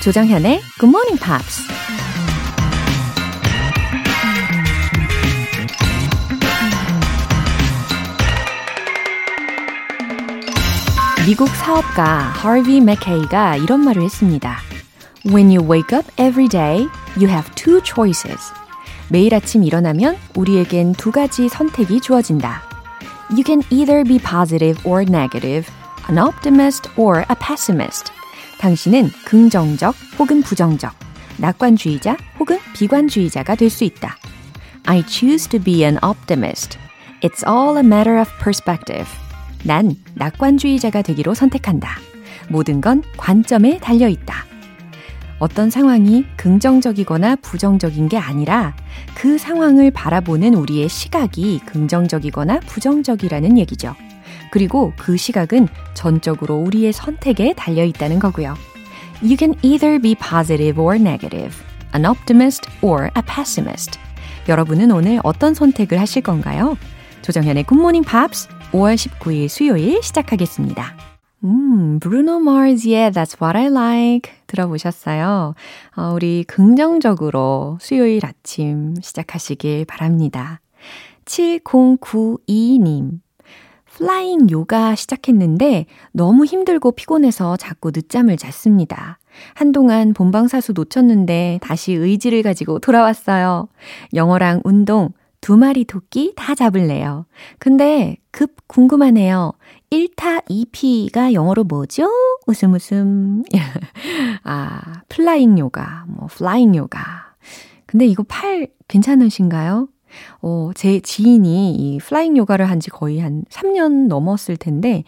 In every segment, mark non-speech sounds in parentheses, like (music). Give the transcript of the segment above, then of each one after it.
조정현의 Good Morning Pops. 미국 사업가 하비 맥케이가 이런 말을 했습니다. When you wake up every day, you have two choices. 매일 아침 일어나면 우리에겐 두 가지 선택이 주어진다. You can either be positive or negative, an optimist or a pessimist. 당신은 긍정적 혹은 부정적, 낙관주의자 혹은 비관주의자가 될 수 있다. I choose to be an optimist. It's all a matter of perspective. 난 낙관주의자가 되기로 선택한다. 모든 건 관점에 달려 있다. 어떤 상황이 긍정적이거나 부정적인 게 아니라 그 상황을 바라보는 우리의 시각이 긍정적이거나 부정적이라는 얘기죠. 그리고 그 시각은 전적으로 우리의 선택에 달려 있다는 거고요. You can either be positive or negative, an optimist or a pessimist. 여러분은 오늘 어떤 선택을 하실 건가요? 조정현의 Morning Pops 5월 19일 수요일 시작하겠습니다. 음, 브루노 마르즈의 That's What I Like 들어보셨어요. 어, 우리 긍정적으로 수요일 아침 시작하시길 바랍니다. 7092님. flying 요가 시작했는데 너무 힘들고 피곤해서 자꾸 늦잠을 잤습니다. 한동안 본방사수 놓쳤는데 다시 의지를 가지고 돌아왔어요. 영어랑 운동, 두 마리 토끼 다 잡을래요. 근데 급 궁금하네요. 1타 2피가 영어로 뭐죠? 웃음 웃음. (laughs) 아, flying 요가, 뭐 flying 요가. 근데 이거 팔 괜찮으신가요? 어, 제 지인이 이 플라잉 요가를 한 지 거의 한 3년 넘었을 텐데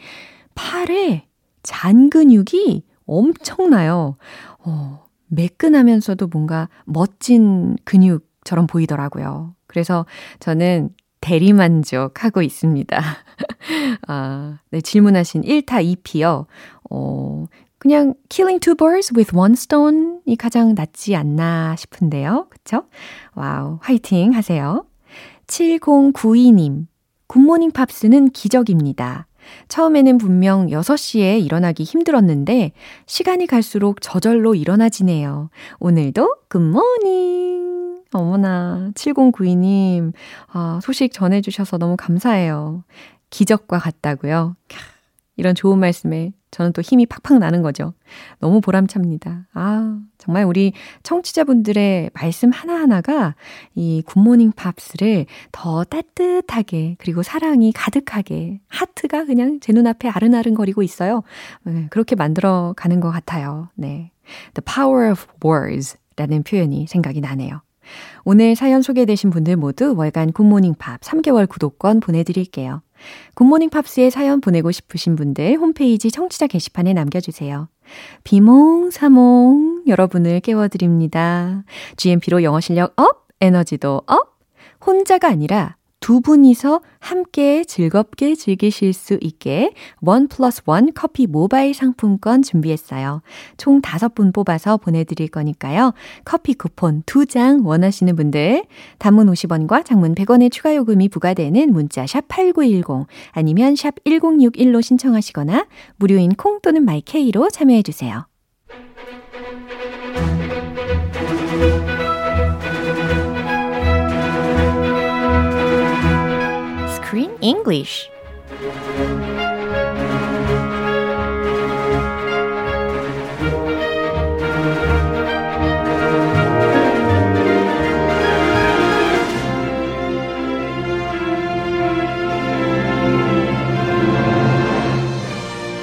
팔에 잔 근육이 엄청나요. 어, 매끈하면서도 뭔가 멋진 근육처럼 보이더라고요. 그래서 저는 대리만족하고 있습니다. (laughs) 아, 네, 질문하신 1타 2피요. 어, 그냥 killing two birds with one stone이 가장 낫지 않나 싶은데요. 그쵸? Wow, 화이팅 하세요. 7092님, 굿모닝 팝스는 기적입니다. 처음에는 분명 6시에 일어나기 힘들었는데 시간이 갈수록 저절로 일어나지네요. 오늘도 굿모닝! 어머나, 7092님, 아, 소식 전해주셔서 너무 감사해요. 기적과 같다고요. 이런 좋은 말씀에 저는 또 힘이 팍팍 나는 거죠. 너무 보람찹니다. 아, 정말 우리 청취자분들의 말씀 하나하나가 이 굿모닝 팝스를 더 따뜻하게 그리고 사랑이 가득하게 하트가 그냥 제 눈앞에 아른아른거리고 있어요. 네, 그렇게 만들어 가는 것 같아요. 네. The power of words 라는 표현이 생각이 나네요. 오늘 사연 소개되신 분들 모두 월간 굿모닝 팝 3개월 구독권 보내드릴게요. 굿모닝 팝스에 사연 보내고 싶으신 분들 홈페이지 청취자 게시판에 남겨주세요. 비몽사몽 여러분을 깨워드립니다. GMP로 영어 실력 up, 에너지도 up, 혼자가 아니라 두 분이서 함께 즐겁게 즐기실 수 있게 원 플러스 원 커피 모바일 상품권 준비했어요. 총 다섯 분 뽑아서 보내드릴 거니까요. 커피 쿠폰 두 장 원하시는 분들 단문 50원과 장문 100원의 추가 요금이 부과되는 문자 샵 8910 아니면 샵 1061로 신청하시거나 무료인 콩 또는 마이케이로 참여해 주세요. English.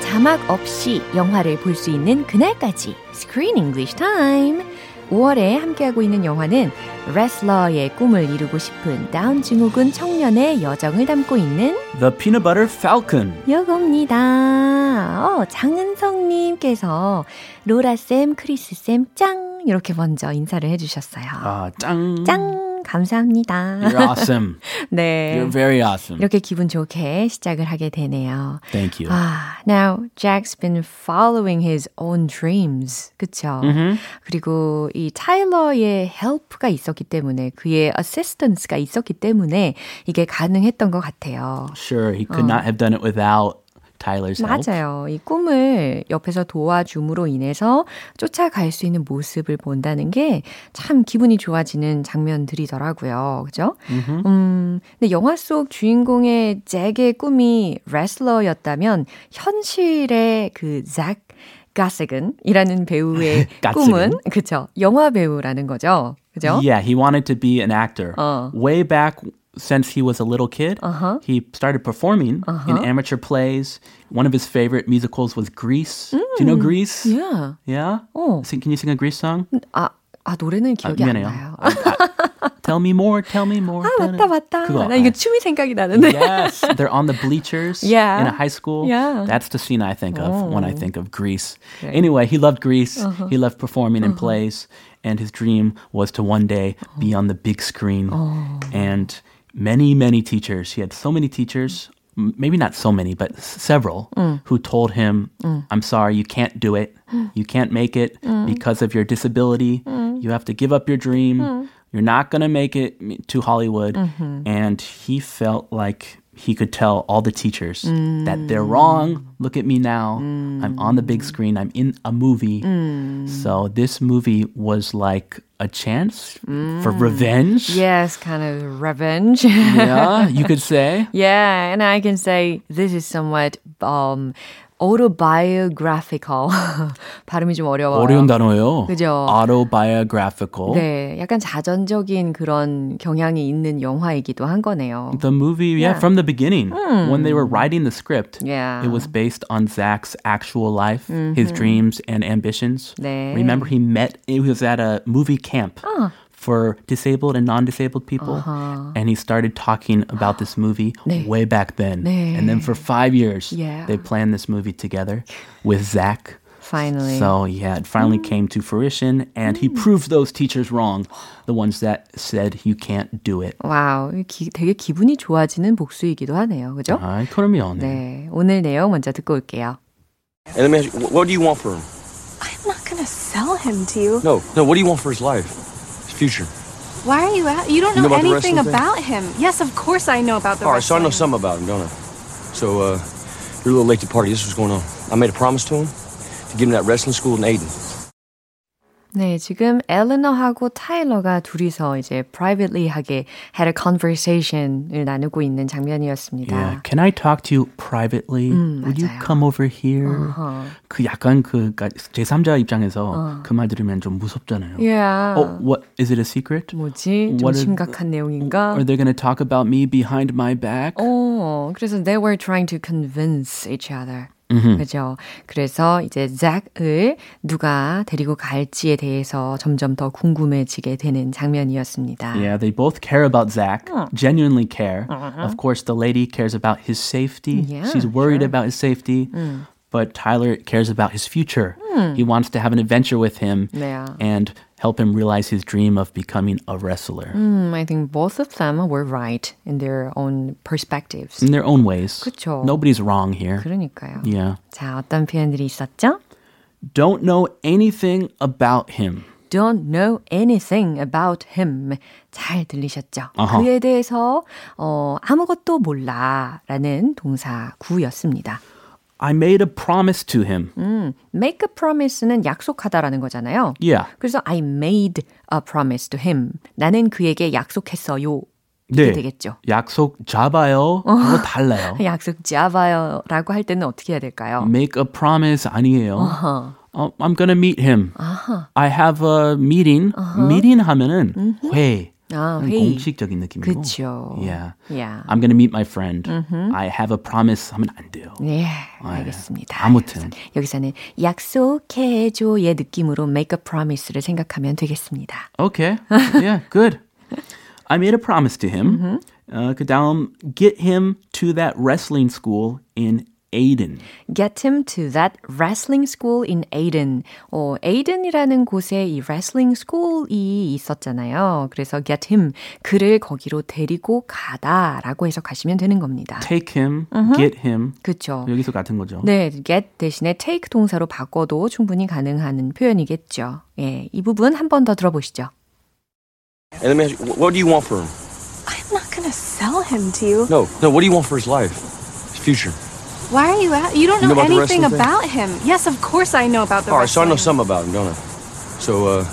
자막 없이 영화를 볼 수 있는 그날까지 Screen English Time. 5월에 함께하고 있는 영화는 레슬러의 꿈을 이루고 싶은 다운 증후군 청년의 여정을 담고 있는 The Peanut Butter Falcon. 요겁니다. 어, 장은성님께서 로라쌤, 크리스쌤 짱! 이렇게 먼저 인사를 해주셨어요. 아, 짱. 짱! 감사합니다. You're awesome. 네. You're very awesome. 이렇게 기분 좋게 시작을 하게 되네요. Thank you. 아, now Jack's been following his own dreams. 그쵸? 그리고 이 타일러의 help가 있었기 때문에 그의 assistance가 있었기 때문에 이게 가능했던 것 같아요. Sure, he could not have done it without Tyler's help. 맞아요. 이 꿈을 옆에서 도와줌으로 인해서 쫓아갈 수 있는 모습을 본다는 게 참 기분이 좋아지는 장면들이더라고요. 그죠? 음, 근데 영화 속 주인공의 잭의 꿈이 레슬러였다면 현실의 그 잭 가세근이라는 배우의 (laughs) 꿈은 그쵸 영화 배우라는 거죠. 그죠? Yeah, he wanted to be an actor. 어. Way back since he was a little kid, Uh-huh. he started performing in amateur plays. One of his favorite musicals was Grease. Do you know Grease? Yeah. Yeah? 어. Sing, can you sing a Grease song? 아, 아 노래는 아, 기억이 안 미안해요. 나요. 아, 아, tell me more, tell me more. 아, 맞다, 맞다. 그거. 나 이거 춤이 생각이 나는데. yes, they're on the bleachers (laughs) Yeah. in a high school. Yeah. That's the scene I think of when I think of Greece. 그래. Anyway, he loved Greece. Uh-huh. He loved performing in plays, and his dream was to one day Uh-huh. be on the big screen. And many, many teachers. He had so many teachers. m- Maybe not so many, but s- several Mm. who told him, I'm sorry, you can't do it. You can't make it Mm. because of your disability. You have to give up your dream. Mm. You're not going to make it to Hollywood. Mm-hmm. And he felt like he could tell all the teachers that they're Mm. wrong. Look at me now. I'm on the big screen. I'm in a movie. Mm. So this movie was like a chance for revenge. Yes, kind of revenge. Yeah, you (laughs) could say. yeah, and I can say this is somewhat um autobiographical. (laughs) 발음이 좀 어려워요. 어려운 단어예요. 그죠? Autobiographical. 네, 약간 자전적인 그런 경향이 있는 영화이기도 한 거네요. The movie, yeah, Yeah. from the beginning, when they were writing the script, Yeah. it was based on Zach's actual life, his dreams and ambitions. 네. Remember, he met, he was at a movie camp for disabled and non disabled people. And he started talking about this movie (gasps) 네. way back then. 네. And then for five years, Yeah. they planned this movie together with Zach. Finally. So, yeah, it finally came to fruition, and he proved those teachers wrong, the ones that said you can't do it. 와우, 기, 되게 기분이 좋아지는 복수이기도 하네요. 그죠? 아, 그럼요. 네. 네, 오늘 내용 먼저 듣고 올게요. And let me ask you, wh- what do you want for him? I'm not gonna sell him to you. No, no, what do you want for his life? Future? Why are you at? You don't You know, anything thing? about him. Yes, of course I know about the All right, so I know something about him, don't I? So, uh, you're a little late to party. This is what's going on. I made a promise to him to give him that wrestling school in Aiden. 네, 지금 엘리너하고 타일러가 둘이서 이제 privately 하게 had a conversation을 나누고 있는 장면이었습니다. Yeah. Can I talk to you privately? Would you 맞아요. come over here? 그 약간 그 그러니까 제3자 입장에서 그말 들으면 좀 무섭잖아요. Yeah. Oh, what is it a secret? 뭐지? 좀 What 심각한 내용인가? Are they going to talk about me behind my back? 어, 그래서 they were trying to convince each other. 그죠. 그래서 이제 잭을 누가 데리고 갈지에 대해서 점점 더 궁금해지게 되는 장면이었습니다. Yeah, they both care about Zach, genuinely care. Of course, the lady cares about his safety. Yeah, She's worried about his safety. But Tyler cares about his future. He wants to have an adventure with him 네. and help him realize his dream of becoming a wrestler Mm, I think both of them were right in their own perspectives. in their own ways. 그쵸. Nobody's wrong here. 그러니까요. Yeah. 자, 어떤 표현들이 있었죠? Don't know anything about him. Don't know anything about him. 잘 들리셨죠? 아하. 그에 대해서 어, 아무것도 몰라라는 동사 구였습니다. I made a promise to him. Make a promise는 약속하다라는 거잖아요. Yeah. 그래서 I made a promise to him. 나는 그에게 약속했어요. 이게 네. 되겠죠. 약속 잡아요. 그거 달라요. 약속 잡아요라고 할 때는 어떻게 해야 될까요? Make a promise 아니에요. 어, I'm gonna meet him. I have a meeting. meeting 하면은 회. 아, 회의. 공식적인 느낌이고. 그쵸. Yeah. Yeah. I'm gonna meet my friend. I have a promise 하면 안 돼요. 네, 알겠습니다. 아무튼. 여기서는 약속해줘의 느낌으로 make a promise를 생각하면 되겠습니다. Okay. Yeah, good. I made a promise to him. 어, 그 다음, get him to that wrestling school in Aiden. Get him to that wrestling school in Aiden. 어, Aiden이라는 곳에 이 wrestling school이 있었잖아요. 그래서 get him, 그를 거기로 데리고 가다라고 해석하시면 되는 겁니다. Take him, get him. 그렇죠. 여기서 같은 거죠. 네, get 대신에 take 동사로 바꿔도 충분히 가능한 표현이겠죠. 예, 이 부분 한 번 더 들어보시죠. And let me ask you, wh- what do you want for him? I'm not gonna sell him to you. No, no, what do you want for his life? His future? Why are you at? You don't You know, know about the anything wrestling thing? about him. Yes, of course I know about the All right, so I wrestling. know something about him, don't I? So, uh,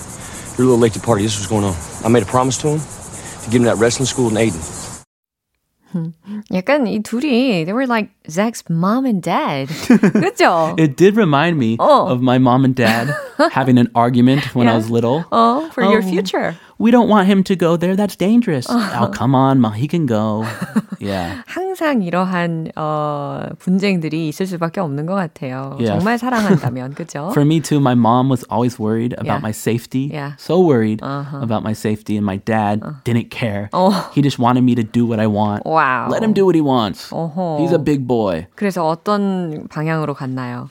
you're a little late to the party. This is what's going on. I made a promise to him to give him that wrestling school in Aiden. 약간 이 둘이 they were like Zach's mom and dad. (laughs) 그죠? It did remind me Oh. of my mom and dad (laughs) having an argument when I Yeah. was little. 어, for your Oh. future. We don't want him to go there. That's dangerous. Oh, come on, Ma. He can go. (laughs) Yeah. 항상 이러한 어, 분쟁들이 있을 수밖에 없는 것 같아요. Yeah. 정말 사랑한다면, 그죠? For me too, my mom was always worried about Yeah. my safety. Yeah. So worried about my safety, and my dad didn't care. Oh. He just wanted me to do what I want. Wow. Let him do what he wants. 어허. He's a big boy. 그래서 어떤 방향으로 갔나요?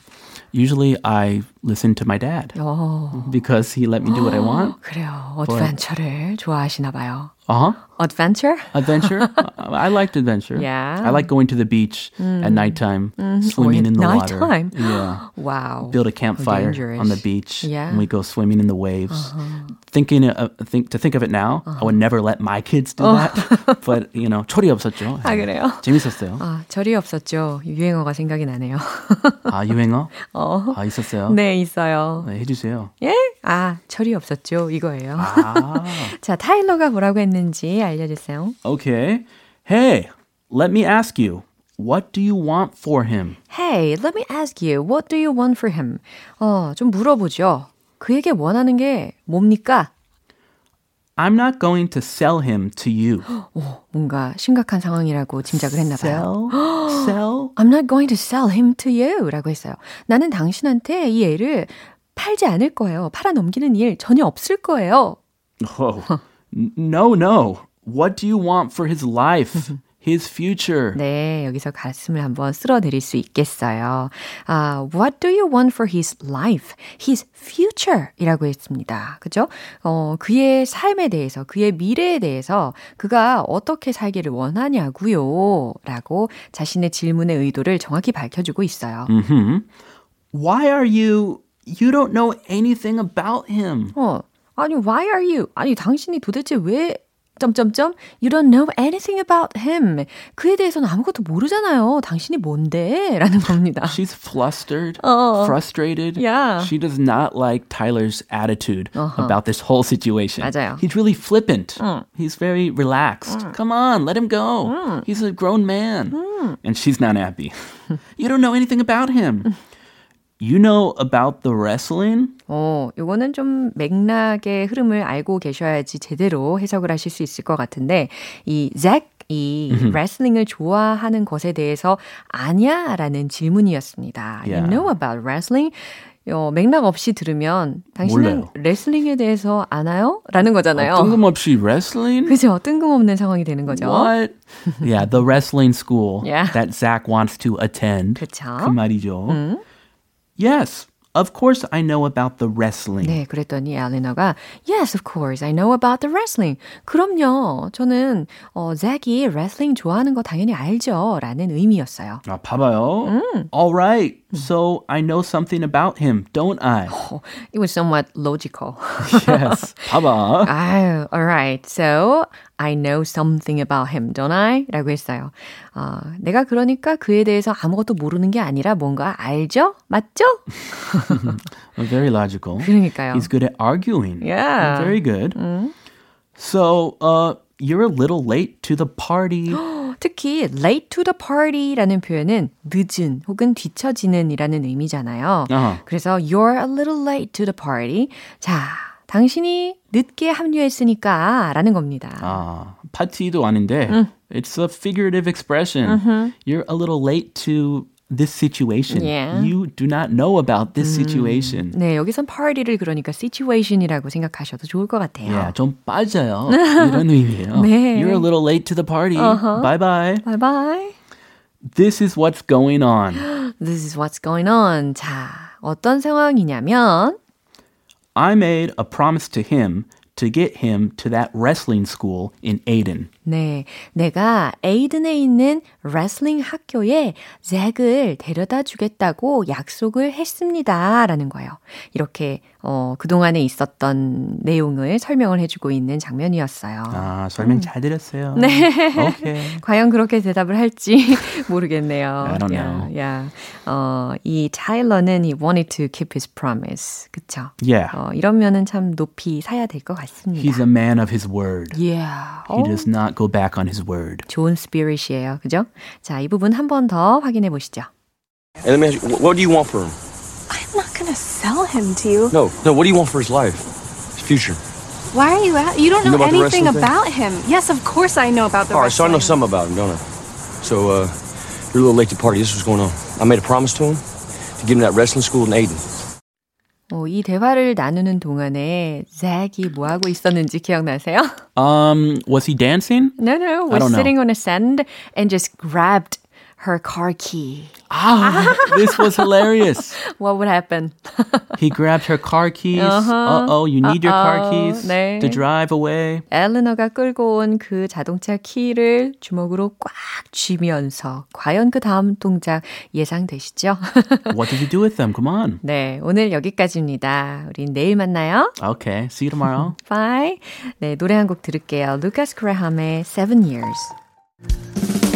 Usually, I listen to my dad 어, because he let me do what I want. 그래요. 어드벤처를 좋아하시나 봐요. Uh huh. Adventure? Adventure. (laughs) Uh, I liked adventure. Yeah. I like going to the beach at nighttime, swimming at in the nighttime? water. Yeah. (gasps) Wow. Build a campfire dangerous. on the beach, Yeah. and we go swimming in the waves. Thinking, uh, think to think of it now, I would never let my kids do that. (laughs) but you know, 철이 없었죠. 아, 그래요? 재밌었어요. 아, 절이 없었죠. 유행어가 생각이 나네요. (laughs) 아 유행어? 아 있었어요. 네, 있어요. 네, 해주세요. 예? 아, 절이 없었죠. 이거예요. 아, 자, 타일러가 뭐라고 했는지 알려주세요. okay. Hey, let me ask you, what do you want for him? Hey, let me ask you, what do you want for him? 어, 좀 물어보죠. 그에게 원하는 게 뭡니까? I'm not going to sell him to you. 뭔가 심각한 상황이라고 짐작을 했나 봐요. Sell? sell? I'm not going to sell him to you 라고 했어요. 나는 당신한테 이 애를 팔지 않을 거예요. 팔아 넘기는 일 전혀 없을 거예요. Oh, no, no. What do you want for his life, his future? 네, 여기서 가슴을 한번 쓸어내릴 수 있겠어요. 아, what do you want for his life, his future 이라고 했습니다. 그죠? 어, 그의 삶에 대해서, 그의 미래에 대해서 그가 어떻게 살기를 원하냐고요. 라고 자신의 질문의 의도를 정확히 밝혀주고 있어요. hmm Why are you? You don't know anything about him. 어, 아니, why are you? 아니, 당신이 도대체 왜 점점점 You don't know anything about him. 그에 대해서는 아무것도 모르잖아요. 당신이 뭔데? 라는 겁니다. She's flustered, Oh. frustrated. Yeah. She does not like Tyler's attitude about this whole situation. 맞아요. He's really flippant. He's very relaxed. Come on, let him go. He's a grown man. And she's not happy. (laughs) you don't know anything about him. You know about the wrestling? 어, 요거는 좀 맥락의 흐름을 알고 계셔야지 제대로 해석을 하실 수 있을 것 같은데, 이 잭, 이 레슬링을 좋아하는 것에 대해서 아냐라는 질문이었습니다. You Yeah. know about wrestling? 어, 맥락 없이 들으면 당신은 몰라요. 레슬링에 대해서 아나요? 라는 거잖아요. 뜬금없이 wrestling? 그죠? 뜬금없는 상황이 되는 거죠. What? yeah, the wrestling school Yeah. that Zach wants to attend. 그렇죠. 그 말이죠. Yes, of course I know about the wrestling. 네, 그랬더니 엘리너가 Yes, of course, I know about the wrestling. 그럼요, 저는 어, 잭이 레슬링 좋아하는 거 당연히 알죠. 라는 의미였어요. 아, 봐봐요. All right, so I know something about him, don't I? (laughs) It was somewhat logical. yes, 봐봐. (laughs) 아유, alright. So, I know something about him, don't I? 라고 했어요. 어, 내가 그러니까 그에 대해서 아무것도 모르는 게 아니라 뭔가 알죠? 맞죠? Very logical. 그러니까요. He's good at arguing. Yeah. Very good. So, uh, you're a little late to the party. 특히 late to the party라는 표현은 늦은 혹은 뒤처지는 이라는 의미잖아요. 어허. 그래서 you're a little late to the party. 자, 당신이 늦게 합류했으니까 라는 겁니다. 아, 파티도 아닌데 it's a figurative expression. You're a little late to this situation. Yeah. You do not know about this situation. 네, 여기선 party를 그러니까 situation이라고 생각하셔도 좋을 것 같아요. Yeah, 좀 빠져요. 이런 의미예요. 네. You're a little late to the party. Bye bye. Bye bye. This is what's going on. This is what's going on. 자, 어떤 상황이냐면 I made a promise to him to get him to that wrestling school in Aden. 네, 내가 에이든에 있는 레슬링 학교에 잭을 데려다 주겠다고 약속을 했습니다. 라는 거예요. 이렇게 어, 그동안에 있었던 내용을 설명을 해주고 있는 장면이었어요. 아, 설명 잘 들었어요. 네. 오케이. (laughs) 과연 그렇게 대답을 할지 (laughs) 모르겠네요. I don't know. Yeah, yeah. 어, 이 타일러는 he wanted to keep his promise. 그쵸? Yeah. 어, 이러면은 참 높이 사야 될 것 같습니다. He's a man of his word. Yeah. He 어, does not go back on his word. 좋은 스피릿이에요. 그죠? 자, 이 부분 한 번 더 확인해 보시죠. Hey, let me ask you, wh- what do you want for him? I'm not gonna sell him to you. No, no, what do you want for his life? His future? Why are you at? You don't You know, know about the anything wrestling thing? about him. Yes, of course I know about the All right, so I know wrestling. something about him, don't I? So, uh, you're a little late to the party. This is what's going on. I made a promise to him to give him that wrestling school in Aiden. 어, 이 대화를 나누는 동안에 잭이 뭐 하고 있었는지 기억나세요? Um, was he dancing? No, no, I was don't know. sitting on a sand and just grabbed her car key. Ah, this was hilarious. What would happen? He grabbed her car keys. Uh oh, you need your car Uh-oh. keys 네. to drive away. 엘리너가 끌고 온 그 자동차 키를 주먹으로 꽉 쥐면서 과연 그 다음 동작 예상되시죠? What did he do with them? Come on. 네, 오늘 여기까지입니다. 우린 내일 만나요. Okay, see you tomorrow. Bye. 네, 노래 한 곡 들을게요. 루카스 그레이엄의 Seven Years.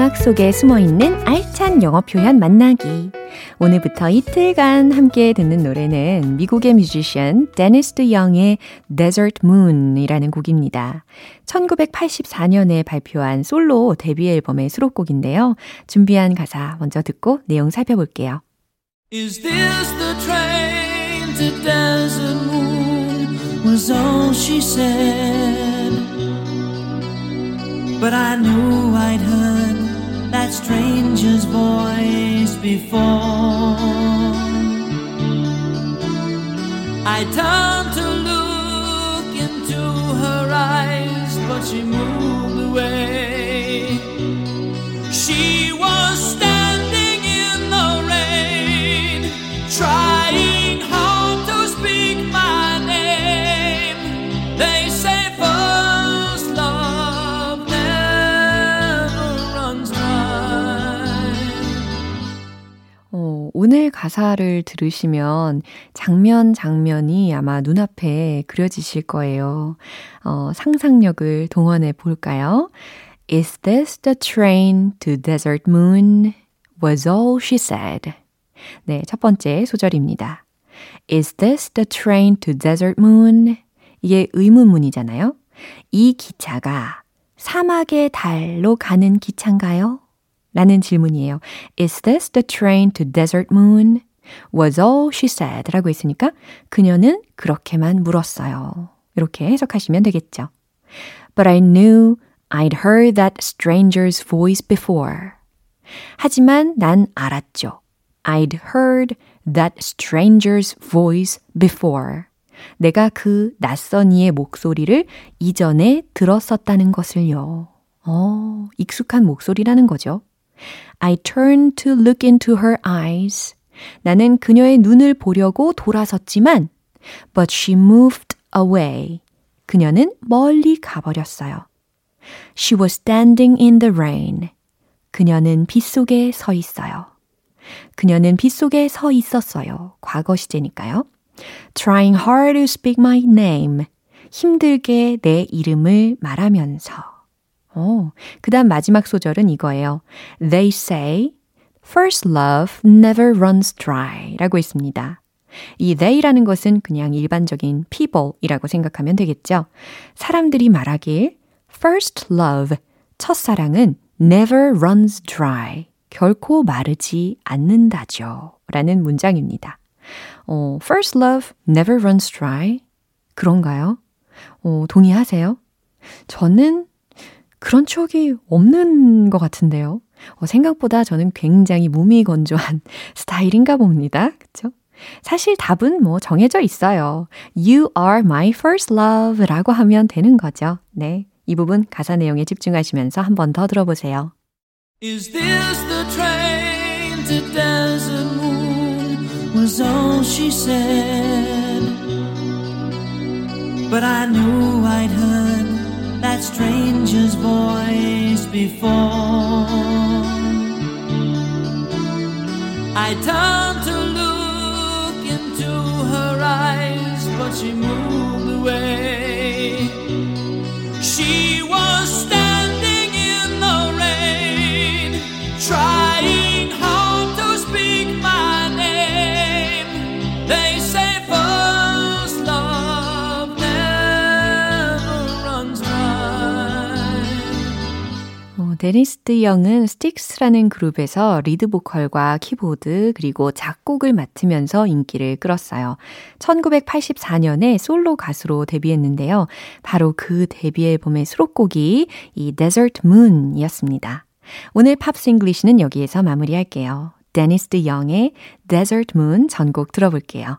음악 속에 숨어 있는 알찬 영어 표현 만나기. 오늘부터 이틀간 함께 듣는 노래는 미국의 뮤지션 데니스 드 영의 Desert Moon이라는 곡입니다. 1984년에 발표한 솔로 데뷔 앨범의 수록곡인데요. 준비한 가사 먼저 듣고 내용 살펴볼게요. Is this the train to Desert Moon? Was all she said. But I knew I'd heard that stranger's voice before. I turned to look into her eyes, but she moved away. 오늘 가사를 들으시면 장면 장면이 아마 눈앞에 그려지실 거예요. 어, 상상력을 동원해 볼까요? Is this the train to Desert Moon? Was all she said. 네, 첫 번째 소절입니다. Is this the train to Desert Moon? 이게 의문문이잖아요. 이 기차가 사막의 달로 가는 기차인가요? 라는 질문이에요. Is this the train to Desert Moon? Was all she said. 라고 했으니까 그녀는 그렇게만 물었어요. 이렇게 해석하시면 되겠죠. But I knew I'd heard that stranger's voice before. 하지만 난 알았죠. I'd heard that stranger's voice before. 내가 그 낯선 이의 목소리를 이전에 들었었다는 것을요. 어, 익숙한 목소리라는 거죠. I turned to look into her eyes. 나는 그녀의 눈을 보려고 돌아섰지만, but she moved away. 그녀는 멀리 가버렸어요. She was standing in the rain. 그녀는 빗속에 서 있어요. 그녀는 빗속에 서 있었어요. 과거 시제니까요. Trying hard to speak my name. 힘들게 내 이름을 말하면서. 어, 그 다음 마지막 소절은 이거예요. They say, first love never runs dry 라고 있습니다. 이 they라는 것은 그냥 일반적인 people이라고 생각하면 되겠죠. 사람들이 말하길 first love, 첫사랑은 never runs dry, 결코 마르지 않는다죠. 라는 문장입니다. 어, first love never runs dry. 그런가요? 어, 동의하세요? 저는 그런 추억이 없는 것 같은데요. 어, 생각보다 저는 굉장히 몸이 건조한 (laughs) 스타일인가 봅니다. 그쵸? 사실 답은 뭐 정해져 있어요. You are my first love 라고 하면 되는 거죠. 네. 이 부분 가사 내용에 집중하시면서 한 번 더 들어보세요. Is this the train to Desert Moon? Was all she said. But I knew I'd heard that stranger's voice before. I turned to look into her eyes, but she moved away. She was standing 데니스 드 영은 스틱스라는 그룹에서 리드 보컬과 키보드 그리고 작곡을 맡으면서 인기를 끌었어요. 1984년에 솔로 가수로 데뷔했는데요. 바로 그 데뷔 앨범의 수록곡이 이 Desert Moon이었습니다. 오늘 Pops English는 여기에서 마무리할게요. 데니스 드 영의 Desert Moon 전곡 들어볼게요.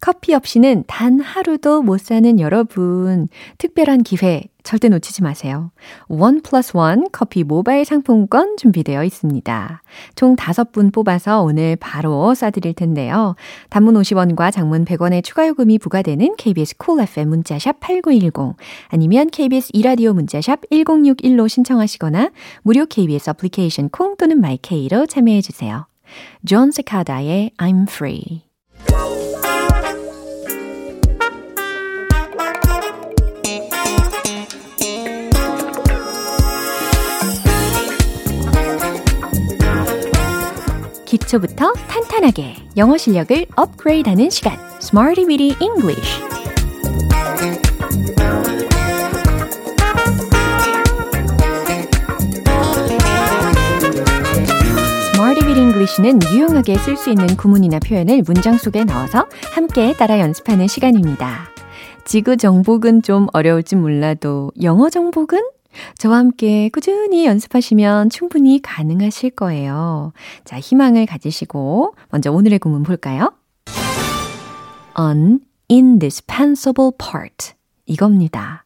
커피 없이는 단 하루도 못 사는 여러분. 특별한 기회 절대 놓치지 마세요. 원 플러스 원 커피 모바일 상품권 준비되어 있습니다. 총 5분 뽑아서 오늘 바로 쏴드릴 텐데요. 단문 50원과 장문 100원의 추가 요금이 부과되는 KBS 쿨 cool FM 문자샵 8910 아니면 KBS 이라디오 문자샵 1061로 신청하시거나 무료 KBS 애플리케이션 콩 또는 마이케이로 참여해 주세요. 존 세카다의 I'm Free 기초부터 탄탄하게 영어 실력을 업그레이드하는 시간 Smarty Weedy English English는 유용하게 쓸 수 있는 구문이나 표현을 문장 속에 넣어서 함께 따라 연습하는 시간입니다. 지구 정복은 좀 어려울지 몰라도 영어 정복은 저와 함께 꾸준히 연습하시면 충분히 가능하실 거예요. 자, 희망을 가지시고 먼저 오늘의 구문 볼까요? An indispensable part. 이겁니다.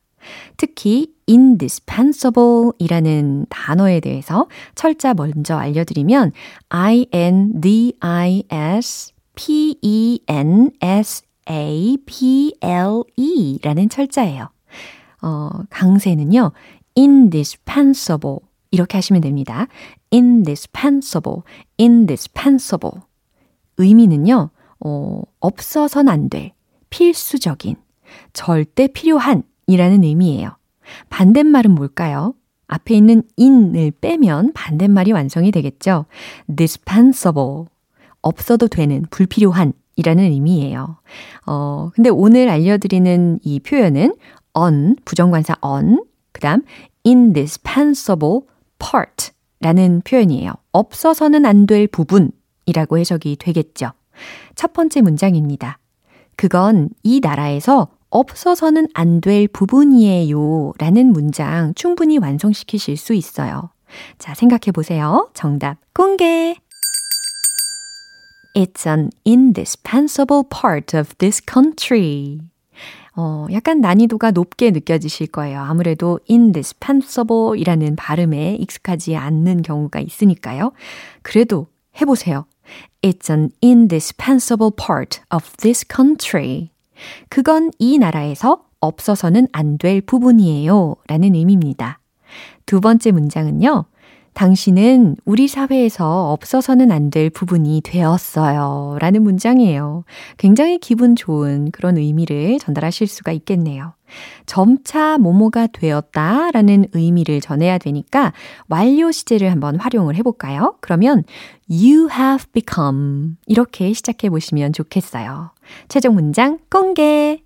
특히 indispensable 이라는 단어에 대해서 철자 먼저 알려드리면 I-N-D-I-S-P-E-N-S-A-P-L-E 라는 철자예요. 어, 강세는요, indispensable 이렇게 하시면 됩니다. indispensable, indispensable. 의미는요, 어, 없어선 안 돼, 필수적인, 절대 필요한 이라는 의미예요. 반대말은 뭘까요? 앞에 있는 in을 빼면 반대말이 완성이 되겠죠. dispensable. 없어도 되는, 불필요한 이라는 의미예요. 어, 근데 오늘 알려드리는 이 표현은 on, 부정관사 on, 그 다음 indispensable part 라는 표현이에요. 없어서는 안 될 부분이라고 해석이 되겠죠. 첫 번째 문장입니다. 그건 이 나라에서 없어서는 안 될 부분이에요. 라는 문장 충분히 완성시키실 수 있어요. 자, 생각해 보세요. 정답 공개! It's an indispensable part of this country. 어, 약간 난이도가 높게 느껴지실 거예요. 아무래도 indispensable 이라는 발음에 익숙하지 않는 경우가 있으니까요. 그래도 해보세요. It's an indispensable part of this country. 그건 이 나라에서 없어서는 안 될 부분이에요. 라는 의미입니다. 두 번째 문장은요. 당신은 우리 사회에서 없어서는 안 될 부분이 되었어요. 라는 문장이에요. 굉장히 기분 좋은 그런 의미를 전달하실 수가 있겠네요. 점차 모모가 되었다 라는 의미를 전해야 되니까 완료 시제를 한번 활용을 해볼까요? 그러면 you have become 이렇게 시작해 보시면 좋겠어요. 최종 문장 공개!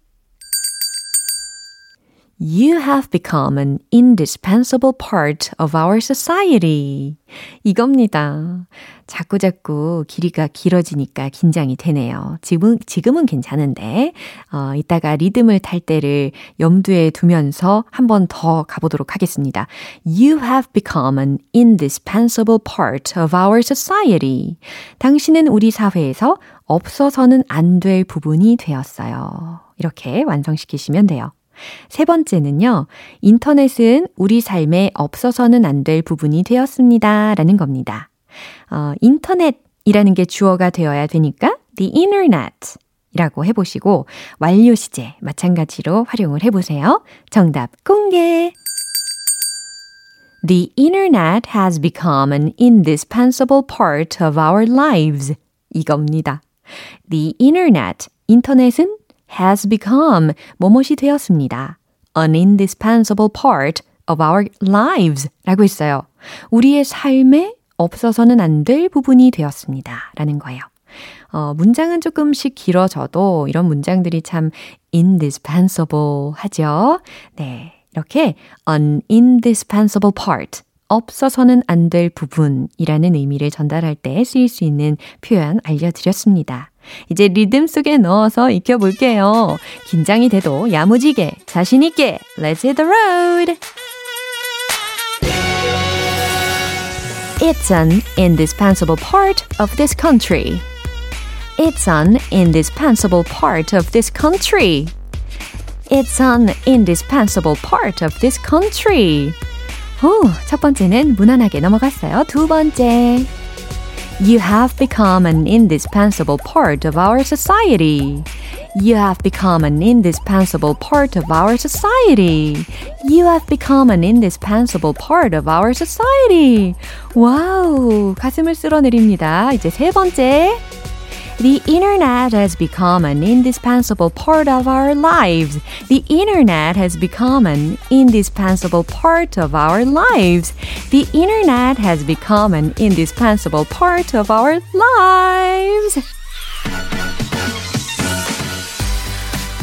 You have become an indispensable part of our society. 이겁니다. 자꾸자꾸 길이가 길어지니까 긴장이 되네요. 지금, 지금은 괜찮은데, 어, 이따가 리듬을 탈 때를 염두에 두면서 한 번 더 가보도록 하겠습니다. You have become an indispensable part of our society. 당신은 우리 사회에서 없어서는 안 될 부분이 되었어요. 이렇게 완성시키시면 돼요. 세 번째는요, 인터넷은 우리 삶에 없어서는 안 될 부분이 되었습니다. 라는 겁니다. 어, 인터넷이라는 게 주어가 되어야 되니까 the internet 이라고 해보시고 완료 시제 마찬가지로 활용을 해보세요. 정답 공개! The internet has become an indispensable part of our lives. 이겁니다. The internet, 인터넷은 has become 뭐뭇이 되었습니다. An indispensable part of our lives 라고 했어요. 우리의 삶에 없어서는 안 될 부분이 되었습니다. 라는 거예요. 어, 문장은 조금씩 길어져도 이런 문장들이 참 indispensable 하죠. 네. 이렇게 an indispensable part. 없어서는 안 될 부분이라는 의미를 전달할 때 쓰일 수 있는 표현 알려드렸습니다. 이제 리듬 속에 넣어서 익혀볼게요. 긴장이 돼도 야무지게, 자신있게, Let's hit the road! It's an indispensable part of this country. It's an indispensable part of this country. It's an indispensable part of this country. 오, 첫 번째는 무난하게 넘어갔어요. 두 번째. You have become an indispensable part of our society. You have become an indispensable part of our society. You have become an indispensable part of our society. 와우, 가슴을 쓸어내립니다. 이제 세 번째. The internet has become an indispensable part of our lives. The internet has become an indispensable part of our lives. The internet has become an indispensable part of our lives.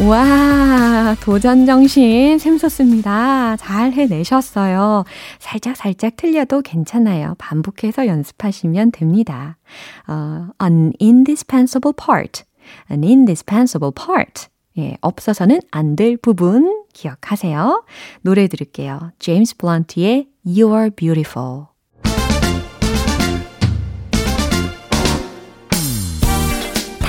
와, 도전 정신 샘솟습니다. 잘 해내셨어요. 살짝 살짝 틀려도 괜찮아요. 반복해서 연습하시면 됩니다. 어, an indispensable part. an indispensable part. 예, 없어서는 안 될 부분 기억하세요. 노래 들을게요. 제임스 블런트의 You Are Beautiful.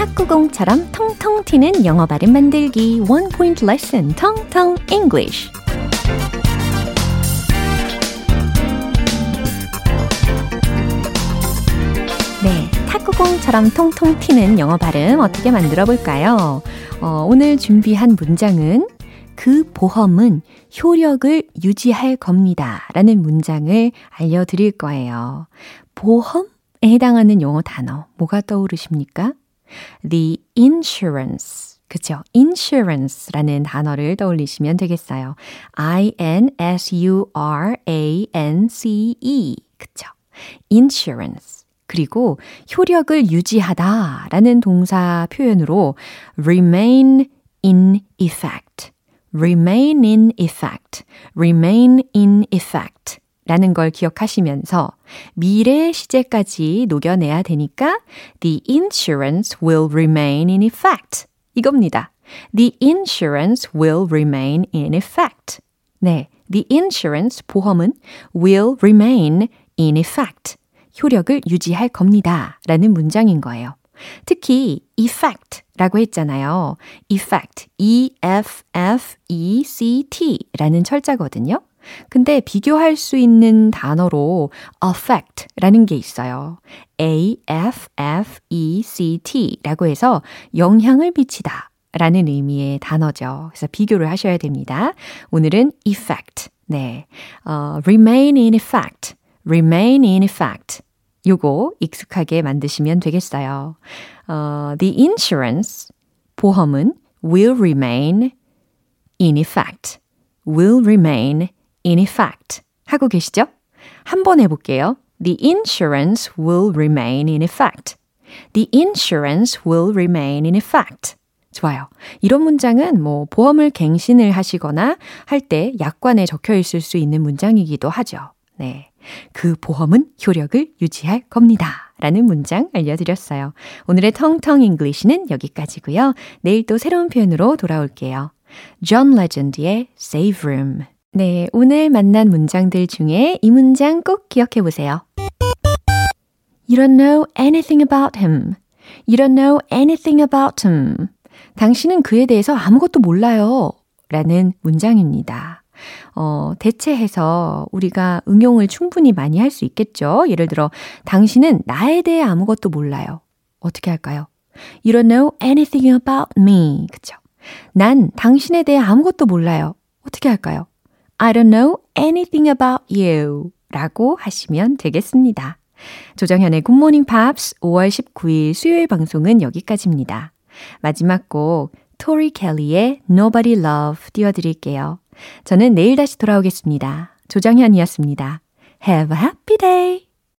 탁구공처럼 통통 튀는 영어 발음 만들기 One Point Lesson 텅텅 English 네, 탁구공처럼 통통 튀는 영어 발음 어떻게 만들어 볼까요? 어, 오늘 준비한 문장은 그 보험은 효력을 유지할 겁니다. 라는 문장을 알려드릴 거예요. 보험에 해당하는 영어 단어, 뭐가 떠오르십니까? The insurance. 그쵸? insurance라는 단어를 떠올리시면 되겠어요. I-N-S-U-R-A-N-C-E. 그쵸? insurance. 그리고 효력을 유지하다 라는 동사 표현으로 remain in effect. remain in effect. remain in effect. 라는 걸 기억하시면서 미래 시제까지 녹여내야 되니까 the insurance will remain in effect. 이겁니다. The insurance will remain in effect. 네, the insurance 보험은 will remain in effect. 효력을 유지할 겁니다. 라는 문장인 거예요. 특히 effect 라고 했잖아요. effect, E-F-F-E-C-T 라는 철자거든요. 근데 비교할 수 있는 단어로 affect 라는 게 있어요. A-F-F-E-C-T 라고 해서 영향을 미치다 라는 의미의 단어죠. 그래서 비교를 하셔야 됩니다. 오늘은 effect. 네. 어, remain in effect. remain in effect. 요거 익숙하게 만드시면 되겠어요. 어, the insurance, 보험은 will remain in effect. will remain in effect. 하고 계시죠? 한번 해볼게요. The insurance will remain in effect. The insurance will remain in effect. 좋아요. 이런 문장은 뭐 보험을 갱신을 하시거나 할 때 약관에 적혀 있을 수 있는 문장이기도 하죠. 네. 그 보험은 효력을 유지할 겁니다. 라는 문장 알려드렸어요. 오늘의 텅텅 English는 여기까지고요. 내일 또 새로운 표현으로 돌아올게요. John Legend의 Save Room. 네, 오늘 만난 문장들 중에 이 문장 꼭 기억해 보세요. You don't know anything about him. You don't know anything about him. 당신은 그에 대해서 아무것도 몰라요. 라는 문장입니다. 어, 대체해서 우리가 응용을 충분히 많이 할 수 있겠죠. 예를 들어, 당신은 나에 대해 아무것도 몰라요. 어떻게 할까요? You don't know anything about me. 그쵸? 난 당신에 대해 아무것도 몰라요. 어떻게 할까요? I don't know anything about you. 라고 하시면 되겠습니다. 조정현의 굿모닝 팝스 5월 19일 수요일 방송은 여기까지입니다. 마지막 곡 토리 켈리의 Nobody Love 띄워드릴게요. 저는 내일 다시 돌아오겠습니다. 조정현이었습니다. Have a happy day!